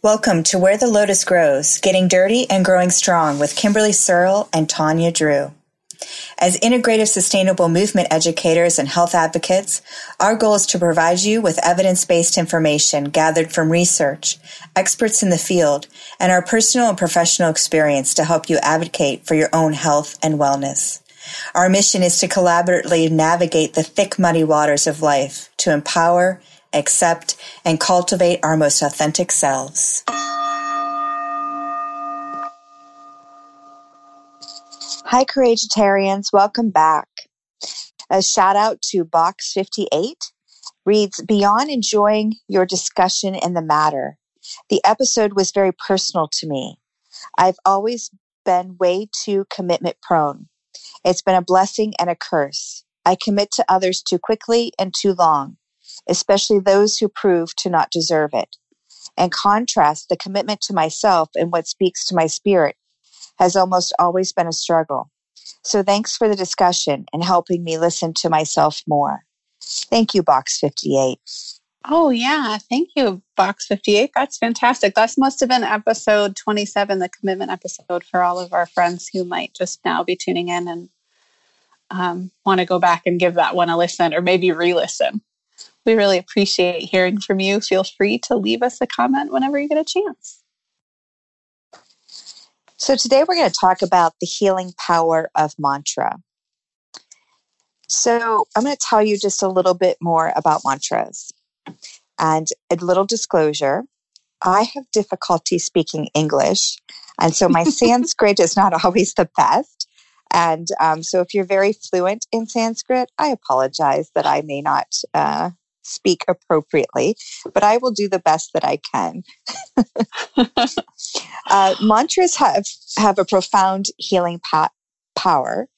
Welcome to Where the Lotus Grows, Getting Dirty and Growing Strong with Kimberly Searle and Tanya Drew. As integrative sustainable movement educators and health advocates, our goal is to provide you with evidence-based information gathered from research, experts in the field, and our personal and professional experience to help you advocate for your own health and wellness. Our mission is to collaboratively navigate the thick, muddy waters of life to empower, accept, and cultivate our most authentic selves. Hi, Courageitarians. Welcome back. A shout out to Box 58 reads Beyond enjoying your discussion in the matter, the episode was very personal to me. I've always been way too commitment prone. It's been a blessing and a curse. I commit to others too quickly and too long especially those who prove to not deserve it. In contrast, the commitment to myself and what speaks to my spirit has almost always been a struggle. So thanks for the discussion and helping me listen to myself more. Thank you, Box 58. Oh, yeah. Thank you, Box 58. That's fantastic. That must have been episode 27, the commitment episode for all of our friends who might just now be tuning in and um, want to go back and give that one a listen or maybe re listen. We really appreciate hearing from you. Feel free to leave us a comment whenever you get a chance. So, today we're going to talk about the healing power of mantra. So, I'm going to tell you just a little bit more about mantras. And a little disclosure I have difficulty speaking English. And so, my Sanskrit is not always the best. And um, so, if you're very fluent in Sanskrit, I apologize that I may not uh, speak appropriately, but I will do the best that I can. uh, mantras have have a profound healing pa- power,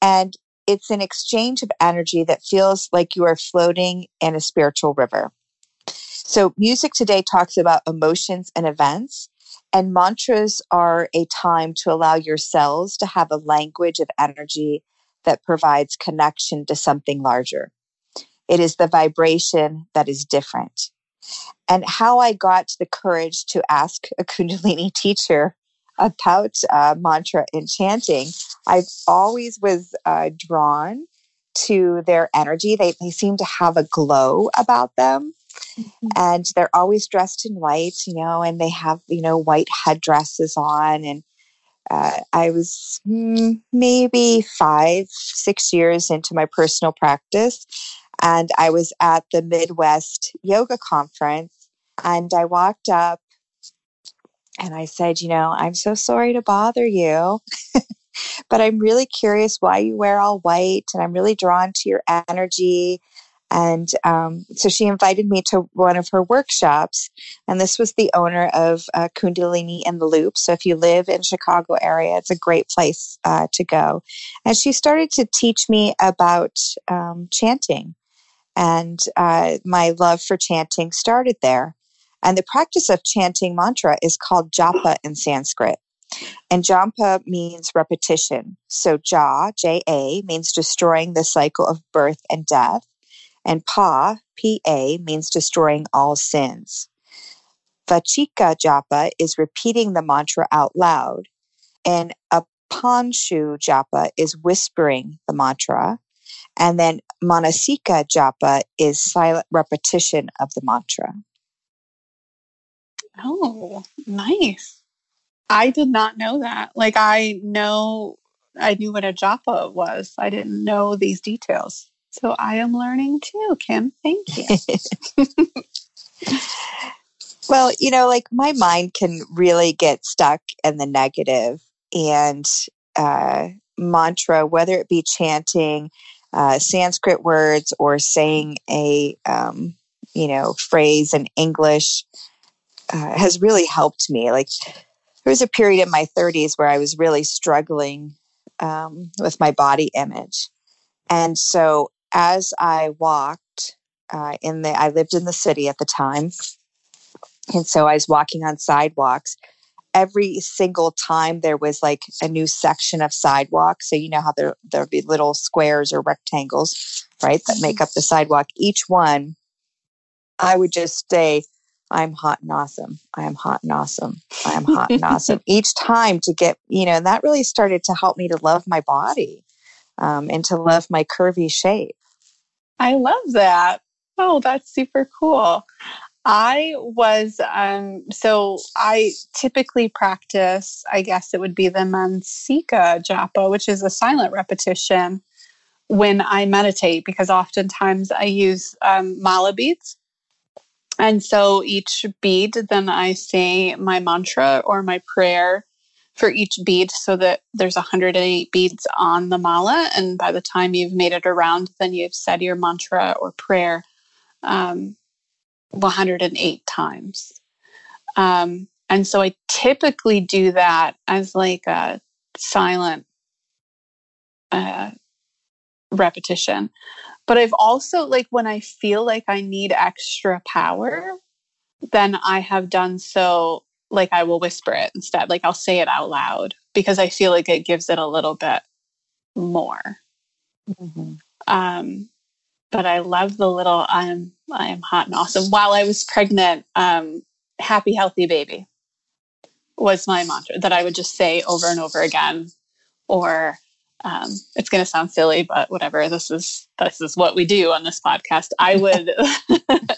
and it's an exchange of energy that feels like you are floating in a spiritual river. So, music today talks about emotions and events, and mantras are a time to allow your cells to have a language of energy that provides connection to something larger. It is the vibration that is different. And how I got the courage to ask a Kundalini teacher about uh, mantra and chanting, I've always was uh, drawn to their energy. They, they seem to have a glow about them. Mm-hmm. And they're always dressed in white, you know, and they have, you know, white headdresses on. And uh, I was mm, maybe five, six years into my personal practice. And I was at the Midwest Yoga Conference and I walked up and I said, You know, I'm so sorry to bother you, but I'm really curious why you wear all white and I'm really drawn to your energy. And um, so she invited me to one of her workshops, and this was the owner of uh, Kundalini in the Loop. So if you live in Chicago area, it's a great place uh, to go. And she started to teach me about um, chanting and uh, my love for chanting started there. And the practice of chanting mantra is called japa in Sanskrit. And japa means repetition. So ja, J A, means destroying the cycle of birth and death. And pa, P A, means destroying all sins. Vachika japa is repeating the mantra out loud. And apanshu japa is whispering the mantra. And then Manasika japa is silent repetition of the mantra. Oh, nice. I did not know that. Like, I know, I knew what a japa was. I didn't know these details. So I am learning too, Kim. Thank you. well, you know, like my mind can really get stuck in the negative and uh, mantra, whether it be chanting, uh, Sanskrit words or saying a um, you know phrase in English uh, has really helped me. Like there was a period in my 30s where I was really struggling um, with my body image, and so as I walked uh, in the, I lived in the city at the time, and so I was walking on sidewalks every single time there was like a new section of sidewalk. So you know how there there'll be little squares or rectangles, right, that make up the sidewalk. Each one, I would just say, I'm hot and awesome. I am hot and awesome. I am hot and awesome. Each time to get, you know, and that really started to help me to love my body um, and to love my curvy shape. I love that. Oh, that's super cool. I was, um, so I typically practice, I guess it would be the Mansika Japa, which is a silent repetition when I meditate, because oftentimes I use um, mala beads. And so each bead, then I say my mantra or my prayer for each bead so that there's 108 beads on the mala. And by the time you've made it around, then you've said your mantra or prayer um, 108 times. Um, and so I typically do that as like a silent uh, repetition. But I've also, like, when I feel like I need extra power, then I have done so, like, I will whisper it instead. Like, I'll say it out loud because I feel like it gives it a little bit more. Mm-hmm. Um, but I love the little I'm I am hot and awesome. While I was pregnant, um, happy healthy baby was my mantra that I would just say over and over again. Or um, it's going to sound silly, but whatever. This is this is what we do on this podcast. I would,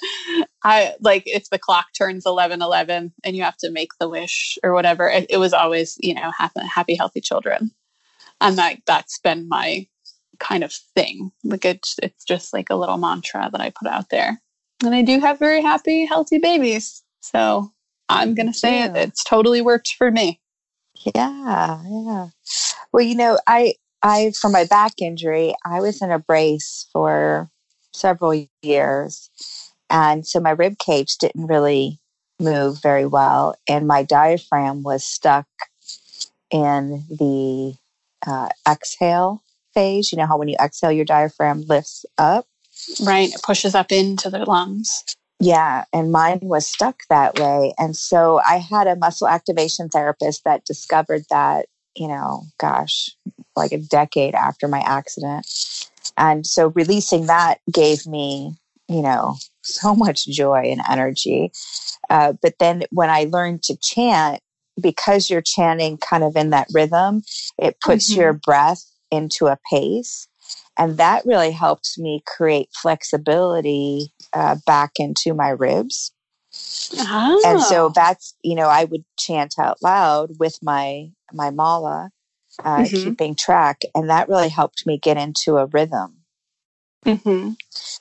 I like if the clock turns eleven eleven and you have to make the wish or whatever. It, it was always you know happy, happy healthy children, and that that's been my kind of thing. Like it's it's just like a little mantra that I put out there, and I do have very happy healthy babies. So I'm gonna say yeah. it. It's totally worked for me. Yeah, yeah. Well, you know, I I, for my back injury, I was in a brace for several years. And so my rib cage didn't really move very well. And my diaphragm was stuck in the uh, exhale phase. You know how when you exhale, your diaphragm lifts up? Right. It pushes up into the lungs. Yeah, and mine was stuck that way. And so I had a muscle activation therapist that discovered that, you know, gosh, like a decade after my accident. And so releasing that gave me, you know, so much joy and energy. Uh, but then when I learned to chant, because you're chanting kind of in that rhythm, it puts mm-hmm. your breath into a pace. And that really helped me create flexibility uh, back into my ribs. Oh. And so ah. that's, you know, I would chant out loud with my my mala uh, mm-hmm. keeping track. And that really helped me get into a rhythm. Mm-hmm.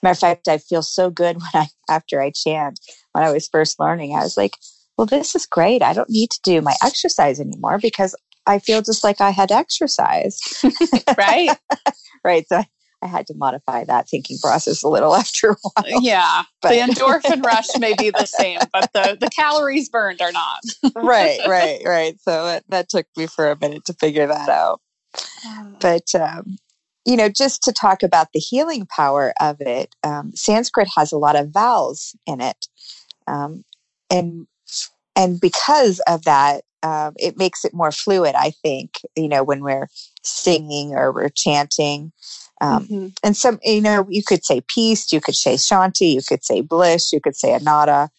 Matter of fact, I feel so good when I, after I chant, when I was first learning, I was like, well, this is great. I don't need to do my exercise anymore because I feel just like I had exercise. right. right. So I, I had to modify that thinking process a little after a while. Yeah. But. The endorphin rush may be the same, but the, the calories burned are not. right, right, right. So it, that took me for a minute to figure that out. Oh. But, um, you know, just to talk about the healing power of it, um, Sanskrit has a lot of vowels in it. Um, and and because of that, um, it makes it more fluid, I think, you know, when we're singing or we're chanting. Um, mm-hmm. And some, you know, you could say peace, you could say shanti, you could say bliss, you could say anada.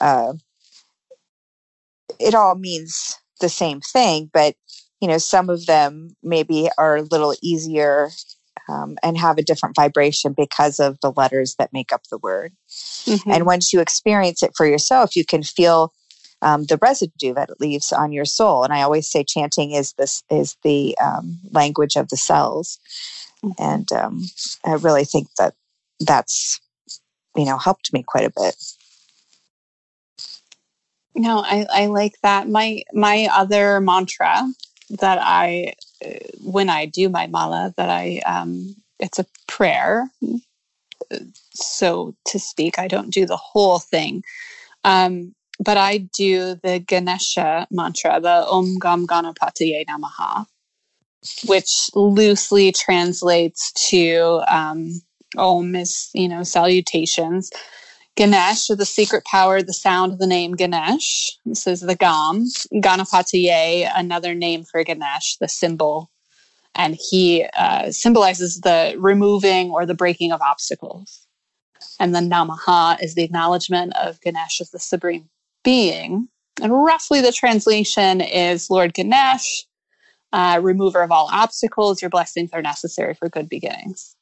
Uh, it all means the same thing, but you know, some of them maybe are a little easier um, and have a different vibration because of the letters that make up the word. Mm-hmm. And once you experience it for yourself, you can feel um, the residue that it leaves on your soul. And I always say chanting is this is the um, language of the cells. And um, I really think that that's, you know, helped me quite a bit. No, I, I like that. My my other mantra that I uh, when I do my mala that I um it's a prayer so to speak I don't do the whole thing um but I do the Ganesha mantra the Om Gam Ganapataye Namaha which loosely translates to um, Om is, you know, salutations. Ganesh, the secret power, the sound of the name Ganesh. This is the Gam. Ganapatiye, another name for Ganesh, the symbol. And he uh, symbolizes the removing or the breaking of obstacles. And then Namaha is the acknowledgement of Ganesh as the supreme being. And roughly the translation is Lord Ganesh, uh, remover of all obstacles, your blessings are necessary for good beginnings.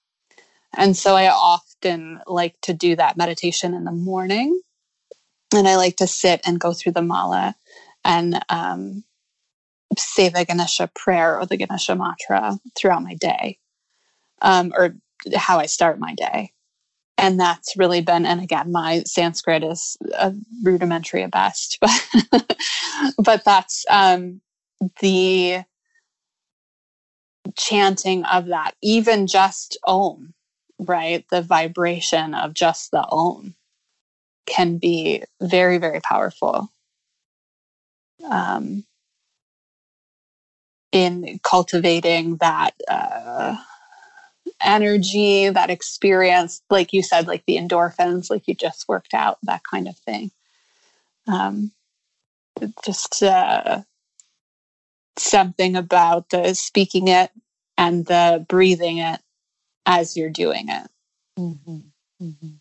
And so I often like to do that meditation in the morning. And I like to sit and go through the mala and um, say the Ganesha prayer or the Ganesha mantra throughout my day, um, or how I start my day. And that's really been, and again, my Sanskrit is a rudimentary at best, but but that's um, the chanting of that, even just Om, right? The vibration of just the Om can be very, very powerful. Um, in cultivating that uh, energy, that experience, like you said, like the endorphins, like you just worked out, that kind of thing. Um, just uh, something about the speaking it and the breathing it as you're doing it. Mm-hmm. Mm-hmm.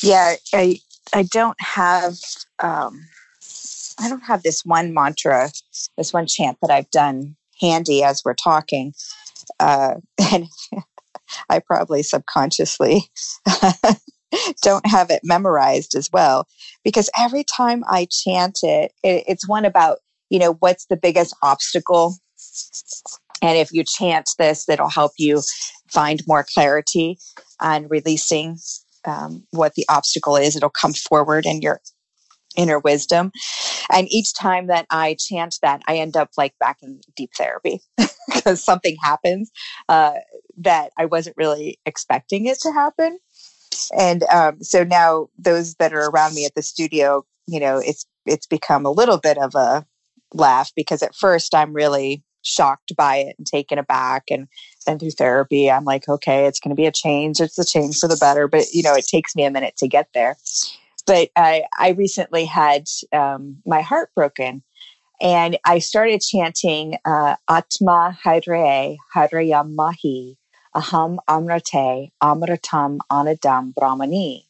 Yeah, I I don't have um, I don't have this one mantra, this one chant that I've done handy as we're talking, uh, and I probably subconsciously don't have it memorized as well because every time I chant it, it, it's one about you know what's the biggest obstacle and if you chant this, it'll help you find more clarity on releasing um, what the obstacle is. It'll come forward in your inner wisdom. And each time that I chant that, I end up like back in deep therapy because something happens uh, that I wasn't really expecting it to happen. And um, so now those that are around me at the studio, you know, it's it's become a little bit of a laugh because at first I'm really shocked by it and taken aback and then through therapy i'm like okay it's going to be a change. It's a change for the better but you know it takes me a minute to get there. But i i recently had um, my heart broken and i started chanting uh, atma hydre hydrayam mahi aham amrate amratam anadam brahmani.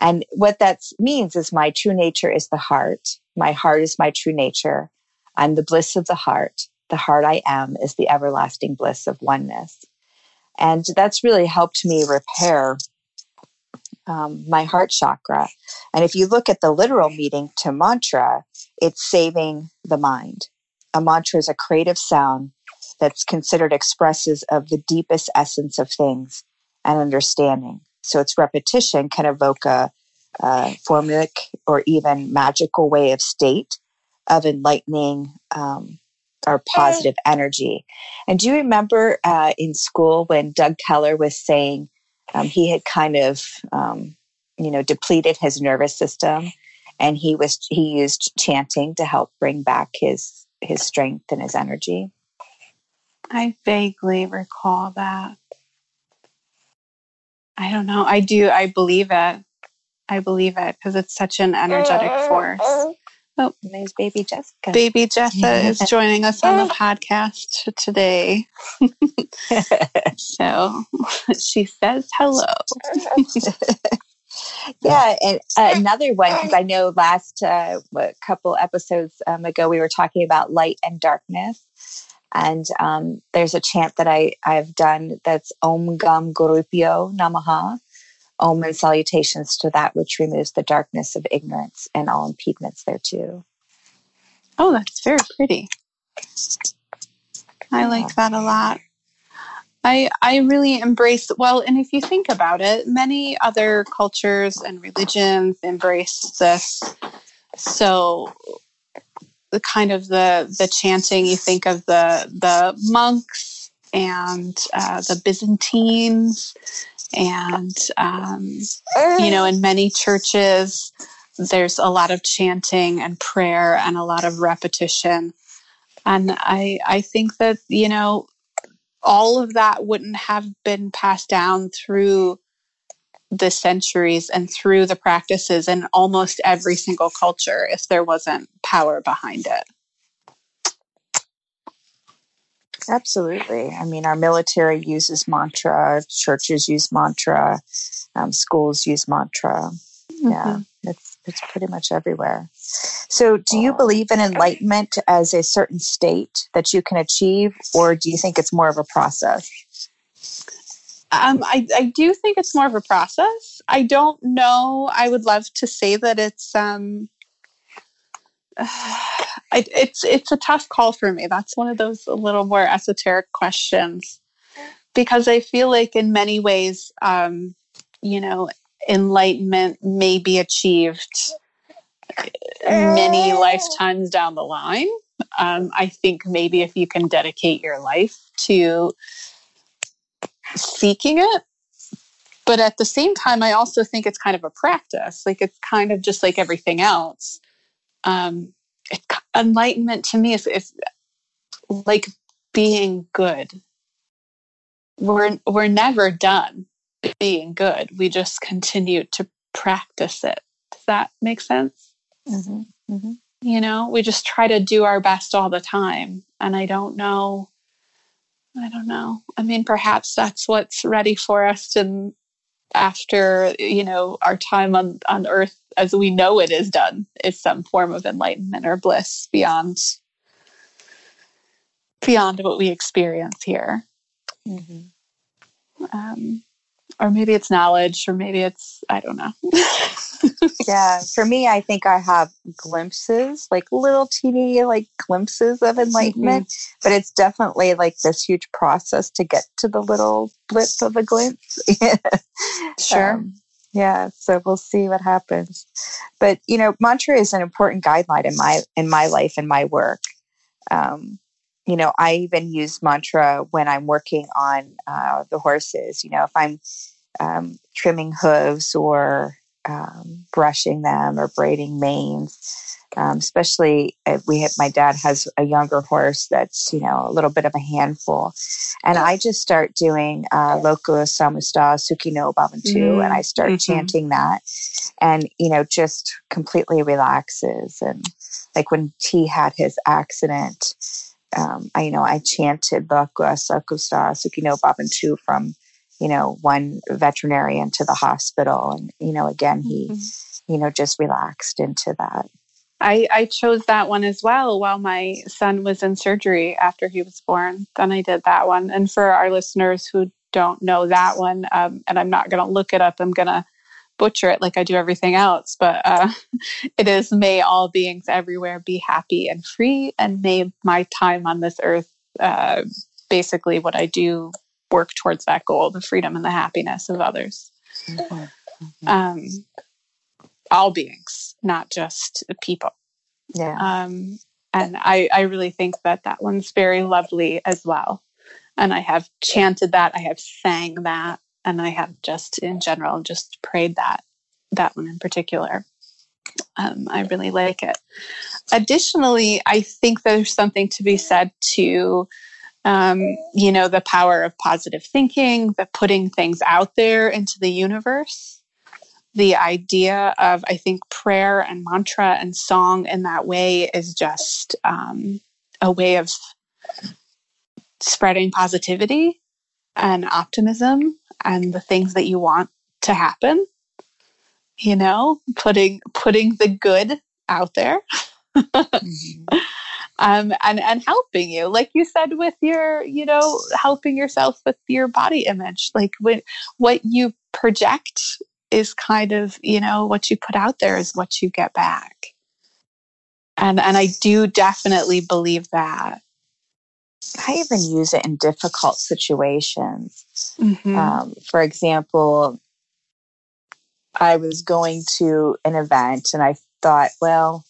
And what that means is my true nature is the heart. My heart is my true nature. I'm the bliss of the heart the heart I am is the everlasting bliss of oneness. And that's really helped me repair um, my heart chakra. And if you look at the literal meaning to mantra, it's saving the mind. A mantra is a creative sound that's considered expresses of the deepest essence of things and understanding. So its repetition can evoke a, a or even magical way of state of enlightening um, our positive energy. And do you remember uh, in school when Doug Keller was saying um, he had kind of, um, you know, depleted his nervous system, and he was he used chanting to help bring back his his strength and his energy. I vaguely recall that. I don't know. I do. I believe it. I believe it because it's such an energetic force. Oh, there's baby Jessica. Baby Jessica is joining us on the podcast today. so she says hello. yeah, and uh, another one because I know last uh, couple episodes um, ago we were talking about light and darkness, and um, there's a chant that I I've done that's Om Gam Gurubhyo Namaha, Om and salutations to that which removes the darkness of ignorance and all impediments thereto. Oh, that's very pretty. I like that a lot. I I really embrace well, and if you think about it, many other cultures and religions embrace this. So the kind of the the chanting, you think of the the monks and uh, the Byzantines and, um, you know, in many churches, there's a lot of chanting and prayer and a lot of repetition. And I, I think that, you know, all of that wouldn't have been passed down through the centuries and through the practices in almost every single culture if there wasn't power behind it. Absolutely. I mean, our military uses mantra, churches use mantra, um, schools use mantra. Mm-hmm. Yeah, it's it's pretty much everywhere. So, do you believe in enlightenment as a certain state that you can achieve, or do you think it's more of a process? Um, I, I do think it's more of a process. I don't know. I would love to say that it's um, it, it's it's a tough call for me. That's one of those a little more esoteric questions because I feel like in many ways, um, you know, enlightenment may be achieved many lifetimes down the line. Um, I think maybe if you can dedicate your life to seeking it. But at the same time, I also think it's kind of a practice. Like it's kind of just like everything else. Um, enlightenment to me is, is like being good. We're we're never done being good. We just continue to practice it. Does that make sense? Mm-hmm. Mm-hmm. You know, we just try to do our best all the time. And I don't know. I don't know. I mean, perhaps that's what's ready for us and after, you know, our time on, on earth as we know it is done is some form of enlightenment or bliss beyond beyond what we experience here. Mm-hmm. Um, or maybe it's knowledge, or maybe it's I don't know. yeah, for me, I think I have glimpses, like little teeny like glimpses of enlightenment, mm-hmm. but it's definitely like this huge process to get to the little blip of a glimpse. sure. Um, yeah, so we'll see what happens. But you know, mantra is an important guideline in my in my life and my work. Um, you know, I even use mantra when I'm working on uh, the horses. You know, if I'm um, trimming hooves or um, brushing them or braiding manes, um, especially if we have, my dad has a younger horse that's, you know, a little bit of a handful. And I just start doing uh, Loka Samasta Sukino Bhavantu mm-hmm. and I start mm-hmm. chanting that and, you know, just completely relaxes. And like when T had his accident, um, I, you know, I chanted Loka Samasta Sukino Bhavantu from, you know, one veterinarian to the hospital. And, you know, again, he, mm-hmm. you know, just relaxed into that. I, I chose that one as well while my son was in surgery after he was born. Then I did that one. And for our listeners who don't know that one, um, and I'm not going to look it up, I'm going to butcher it like I do everything else. But uh, it is May all beings everywhere be happy and free, and may my time on this earth, uh, basically what I do, work towards that goal the freedom and the happiness of others. Mm-hmm. Um, all beings, not just people. Yeah. Um, and I, I really think that that one's very lovely as well. And I have chanted that, I have sang that, and I have just in general just prayed that that one in particular. Um, I really like it. Additionally, I think there's something to be said to um, you know the power of positive thinking, the putting things out there into the universe the idea of, I think, prayer and mantra and song in that way is just um, a way of spreading positivity and optimism and the things that you want to happen you know putting putting the good out there mm-hmm. um, and and helping you like you said with your you know helping yourself with your body image like when what you project is kind of, you know, what you put out there is what you get back. And and I do definitely believe that. I even use it in difficult situations. Mm-hmm. Um, for example, I was going to an event and I thought, well,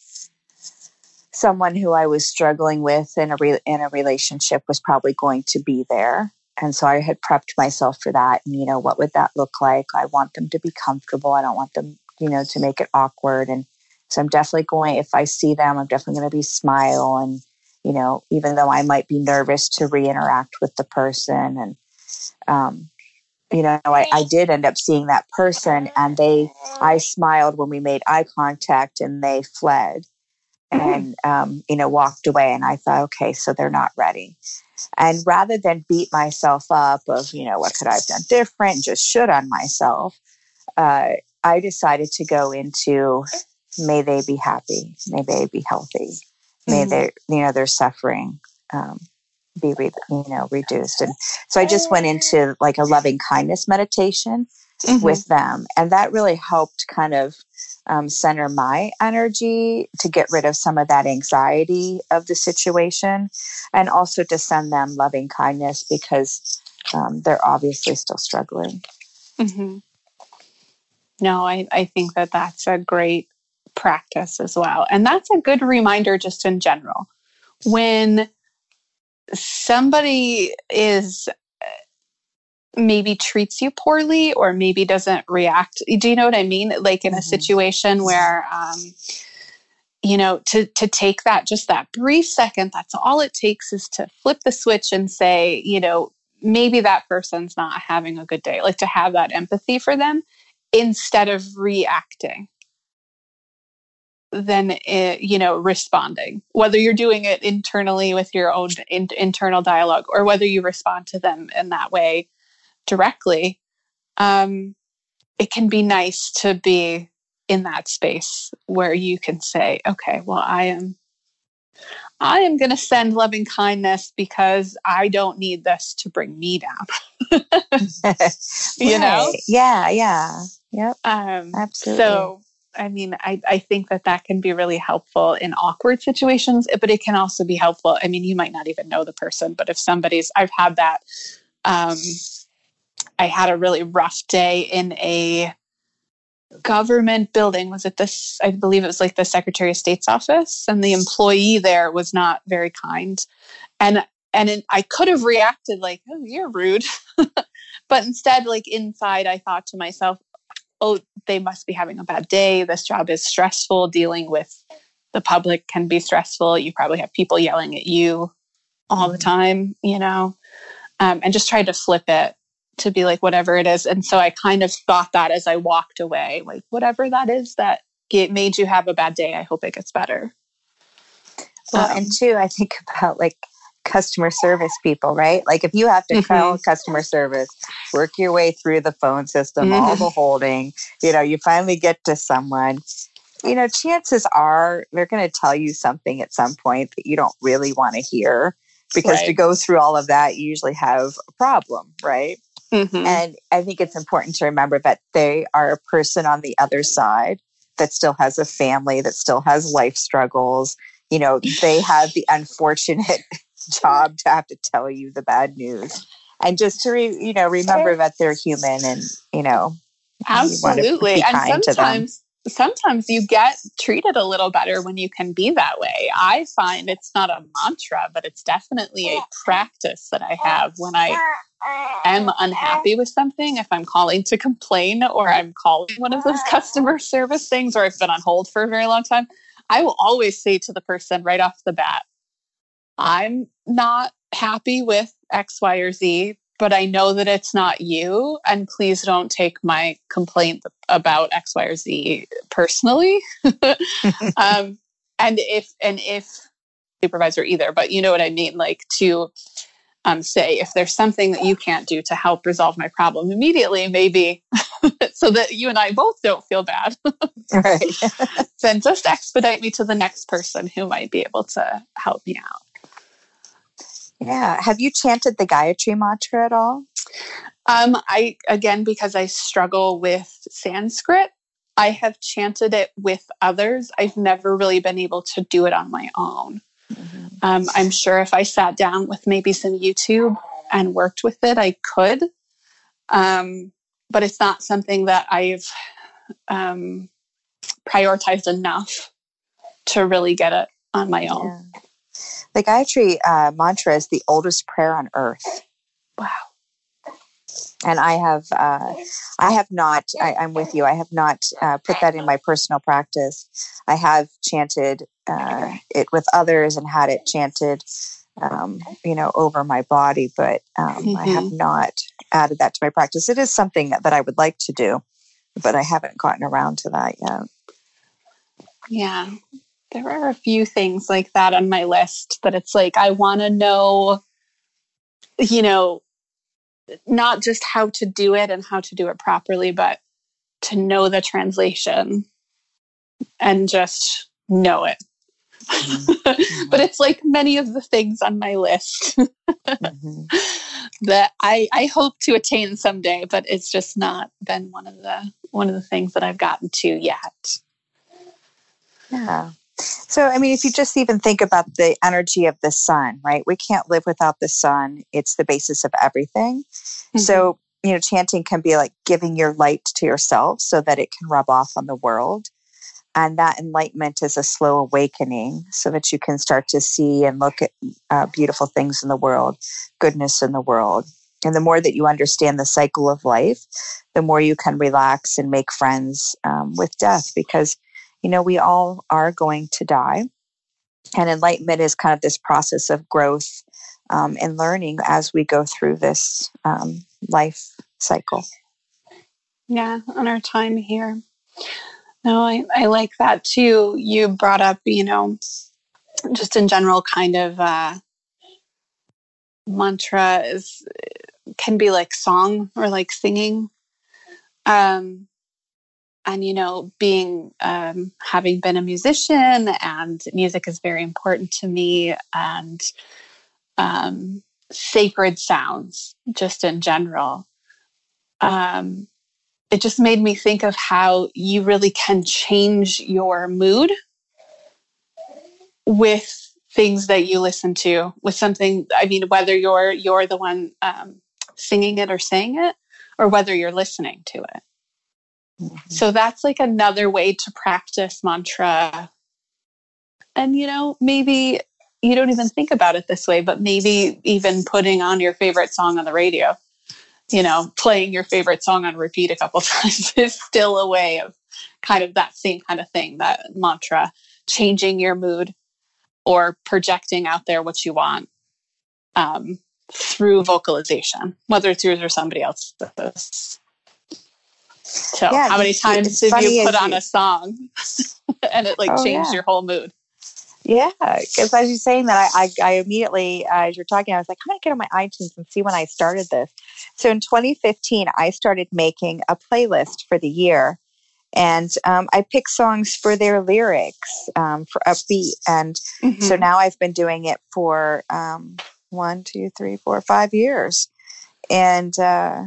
someone who I was struggling with in a re- in a relationship was probably going to be there. And so I had prepped myself for that. And, you know, what would that look like? I want them to be comfortable. I don't want them, you know, to make it awkward. And so I'm definitely going, if I see them, I'm definitely going to be smile. And, you know, even though I might be nervous to re interact with the person. And, um, you know, I, I did end up seeing that person and they, I smiled when we made eye contact and they fled. and um, you know walked away and i thought okay so they're not ready and rather than beat myself up of you know what could i have done different just should on myself uh, i decided to go into may they be happy may they be healthy may mm-hmm. they you know their suffering um, be re- you know reduced and so i just went into like a loving kindness meditation mm-hmm. with them and that really helped kind of um, center my energy to get rid of some of that anxiety of the situation and also to send them loving kindness because um, they're obviously still struggling mm-hmm. no I, I think that that's a great practice as well and that's a good reminder just in general when somebody is maybe treats you poorly or maybe doesn't react. Do you know what i mean? Like in a mm-hmm. situation where um, you know to to take that just that brief second that's all it takes is to flip the switch and say you know maybe that person's not having a good day. Like to have that empathy for them instead of reacting then it, you know responding whether you're doing it internally with your own in, internal dialogue or whether you respond to them in that way directly um, it can be nice to be in that space where you can say okay well i am i am going to send loving kindness because i don't need this to bring me down. You know? Yeah yeah. Yep. Um, absolutely. so I mean, I, I think that that can be really helpful in awkward situations, but it can also be helpful. I mean, you might not even know the person, but if somebody's, I've had that. Um, I had a really rough day in a government building. Was it this? I believe it was like the Secretary of State's office, and the employee there was not very kind. And and I could have reacted like, "Oh, you're rude," but instead, like inside, I thought to myself, oh, they must be having a bad day. This job is stressful. Dealing with the public can be stressful. You probably have people yelling at you all the mm-hmm. time, you know, um, and just tried to flip it to be like whatever it is. And so I kind of thought that as I walked away, like whatever that is that get, made you have a bad day, I hope it gets better. Well, um, and two, I think about like customer service people, right? Like if you have to mm-hmm. call customer service, work your way through the phone system, mm-hmm. all the holding, you know, you finally get to someone, you know, chances are they're going to tell you something at some point that you don't really want to hear because right. to go through all of that, you usually have a problem, right? Mm-hmm. And I think it's important to remember that they are a person on the other side that still has a family, that still has life struggles. You know, they have the unfortunate job to have to tell you the bad news and just to re, you know remember that they're human and you know absolutely. you and sometimes sometimes you get treated a little better when you can be that way. I find it's not a mantra but it's definitely a practice that i have when i am unhappy with something if i'm calling to complain or i'm calling one of those customer service things or i've been on hold for a very long time i will always say to the person right off the bat I'm not happy with X, Y, or Z, but I know that it's not you. And please don't take my complaint about X, Y, or Z personally. um, and if, and if supervisor either, but you know what I mean? Like to um, say, if there's something that you can't do to help resolve my problem immediately, maybe so that you and I both don't feel bad. right. then just expedite me to the next person who might be able to help me out. Yeah. Have you chanted the Gayatri mantra at all? Um, I again because I struggle with Sanskrit, I have chanted it with others. I've never really been able to do it on my own. Mm-hmm. Um, I'm sure if I sat down with maybe some YouTube and worked with it, I could. Um, but it's not something that I've um, prioritized enough to really get it on my own. Yeah. The Gayatri uh, mantra is the oldest prayer on earth. Wow. And I have, uh, I have not. I, am with you. I have not uh, put that in my personal practice. I have chanted uh, it with others and had it chanted, um, you know, over my body, but um, mm-hmm. I have mm-hmm. not added that to my practice. It is something that I would like to do, but I haven't gotten around to that yet. Yeah, there are a few things like that on my list that it's like I want to know, you know, not just how to do it and how to do it properly, but to know the translation and just know it. Mm-hmm. but it's like many of the things on my list mm-hmm. that I, I hope to attain someday, but it's just not been one of the one of the things that I've gotten to yet. Yeah. So, I mean, if you just even think about the energy of the sun, right? We can't live without the sun. It's the basis of everything. Mm-hmm. So, you know, chanting can be like giving your light to yourself so that it can rub off on the world. And that enlightenment is a slow awakening so that you can start to see and look at uh, beautiful things in the world, goodness in the world. And the more that you understand the cycle of life, the more you can relax and make friends um, with death because you know, we all are going to die. And enlightenment is kind of this process of growth um, and learning as we go through this um, life cycle. Yeah, on our time here. No, I, I like that too. You brought up, you know, just in general, kind of uh, mantra is can be like song or like singing. Um, and you know being um, having been a musician and music is very important to me and um, sacred sounds just in general um, it just made me think of how you really can change your mood with things that you listen to with something i mean whether you're you're the one um, singing it or saying it or whether you're listening to it Mm-hmm. So that's like another way to practice mantra. And, you know, maybe you don't even think about it this way, but maybe even putting on your favorite song on the radio, you know, playing your favorite song on repeat a couple times is still a way of kind of that same kind of thing, that mantra, changing your mood or projecting out there what you want um, through vocalization, whether it's yours or somebody else's. So yeah, how many times have you put on you, a song and it like oh, changed yeah. your whole mood? Yeah, because as you're saying that, I, I, I immediately, uh, as you're talking, I was like, I'm going to get on my iTunes and see when I started this. So in 2015, I started making a playlist for the year. And um, I pick songs for their lyrics um, for upbeat. And mm-hmm. so now I've been doing it for um, one, two, three, four, five years. And uh,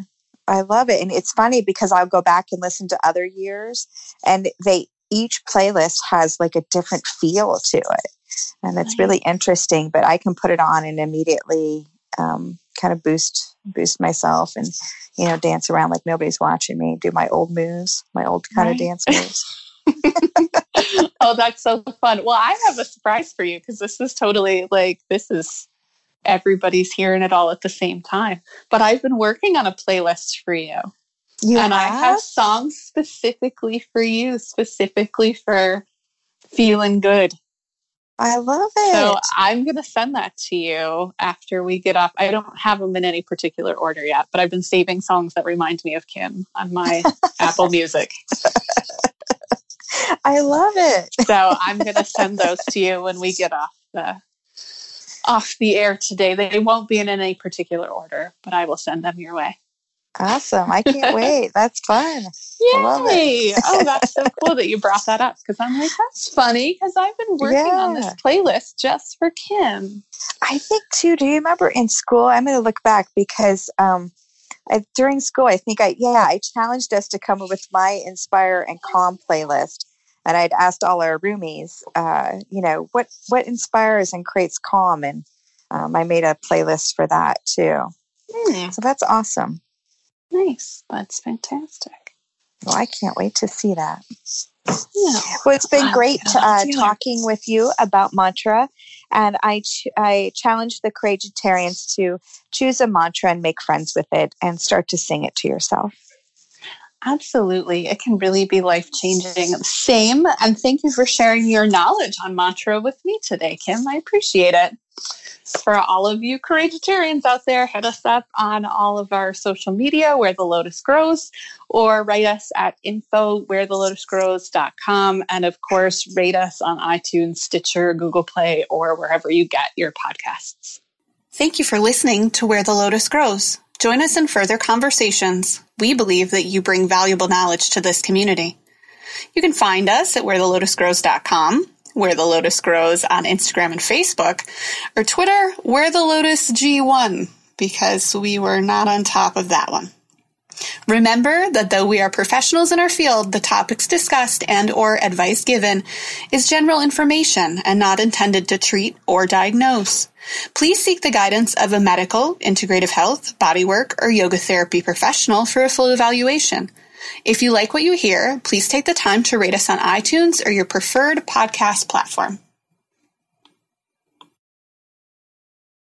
I love it. And it's funny because I'll go back and listen to other years and they each playlist has like a different feel to it. And it's really interesting, but I can put it on and immediately um, kind of boost boost myself and you know dance around like nobody's watching me do my old moves my old kind right. of dance moves oh that's so fun well i have a surprise for you because this is totally like this is everybody's hearing it all at the same time. But I've been working on a playlist for you. you and have? I have songs specifically for you, specifically for feeling good. I love it. So I'm going to send that to you after we get off. I don't have them in any particular order yet, but I've been saving songs that remind me of Kim on my Apple Music. I love it. so I'm going to send those to you when we get off the off the air today. They won't be in any particular order, but I will send them your way. Awesome. I can't wait. That's fun. Yay. oh, that's so cool that you brought that up because I'm like, that's funny because I've been working yeah. on this playlist just for Kim. I think too. Do you remember in school? I'm going to look back because um, I, during school, I think I, yeah, I challenged us to come up with my Inspire and Calm playlist and I'd asked all our roomies, uh, you know, what what inspires and creates calm, and um, I made a playlist for that too. Hmm. So that's awesome. Nice, that's fantastic. Well, I can't wait to see that. Yeah. Well, it's been great uh, talking with you about mantra, and I ch- I challenge the courageitarians to choose a mantra and make friends with it, and start to sing it to yourself. Absolutely. It can really be life changing. Same. And thank you for sharing your knowledge on mantra with me today, Kim. I appreciate it. For all of you courageitarians out there, hit us up on all of our social media where the lotus grows, or write us at info where the lotus grows.com. And of course, rate us on iTunes, Stitcher, Google Play, or wherever you get your podcasts. Thank you for listening to Where the Lotus Grows. Join us in further conversations. We believe that you bring valuable knowledge to this community. You can find us at wherethelotusgrows.com, Where the Lotus Grows on Instagram and Facebook, or Twitter, Where the Lotus G1, because we were not on top of that one. Remember that though we are professionals in our field, the topics discussed and or advice given is general information and not intended to treat or diagnose. Please seek the guidance of a medical, integrative health, bodywork, or yoga therapy professional for a full evaluation. If you like what you hear, please take the time to rate us on iTunes or your preferred podcast platform.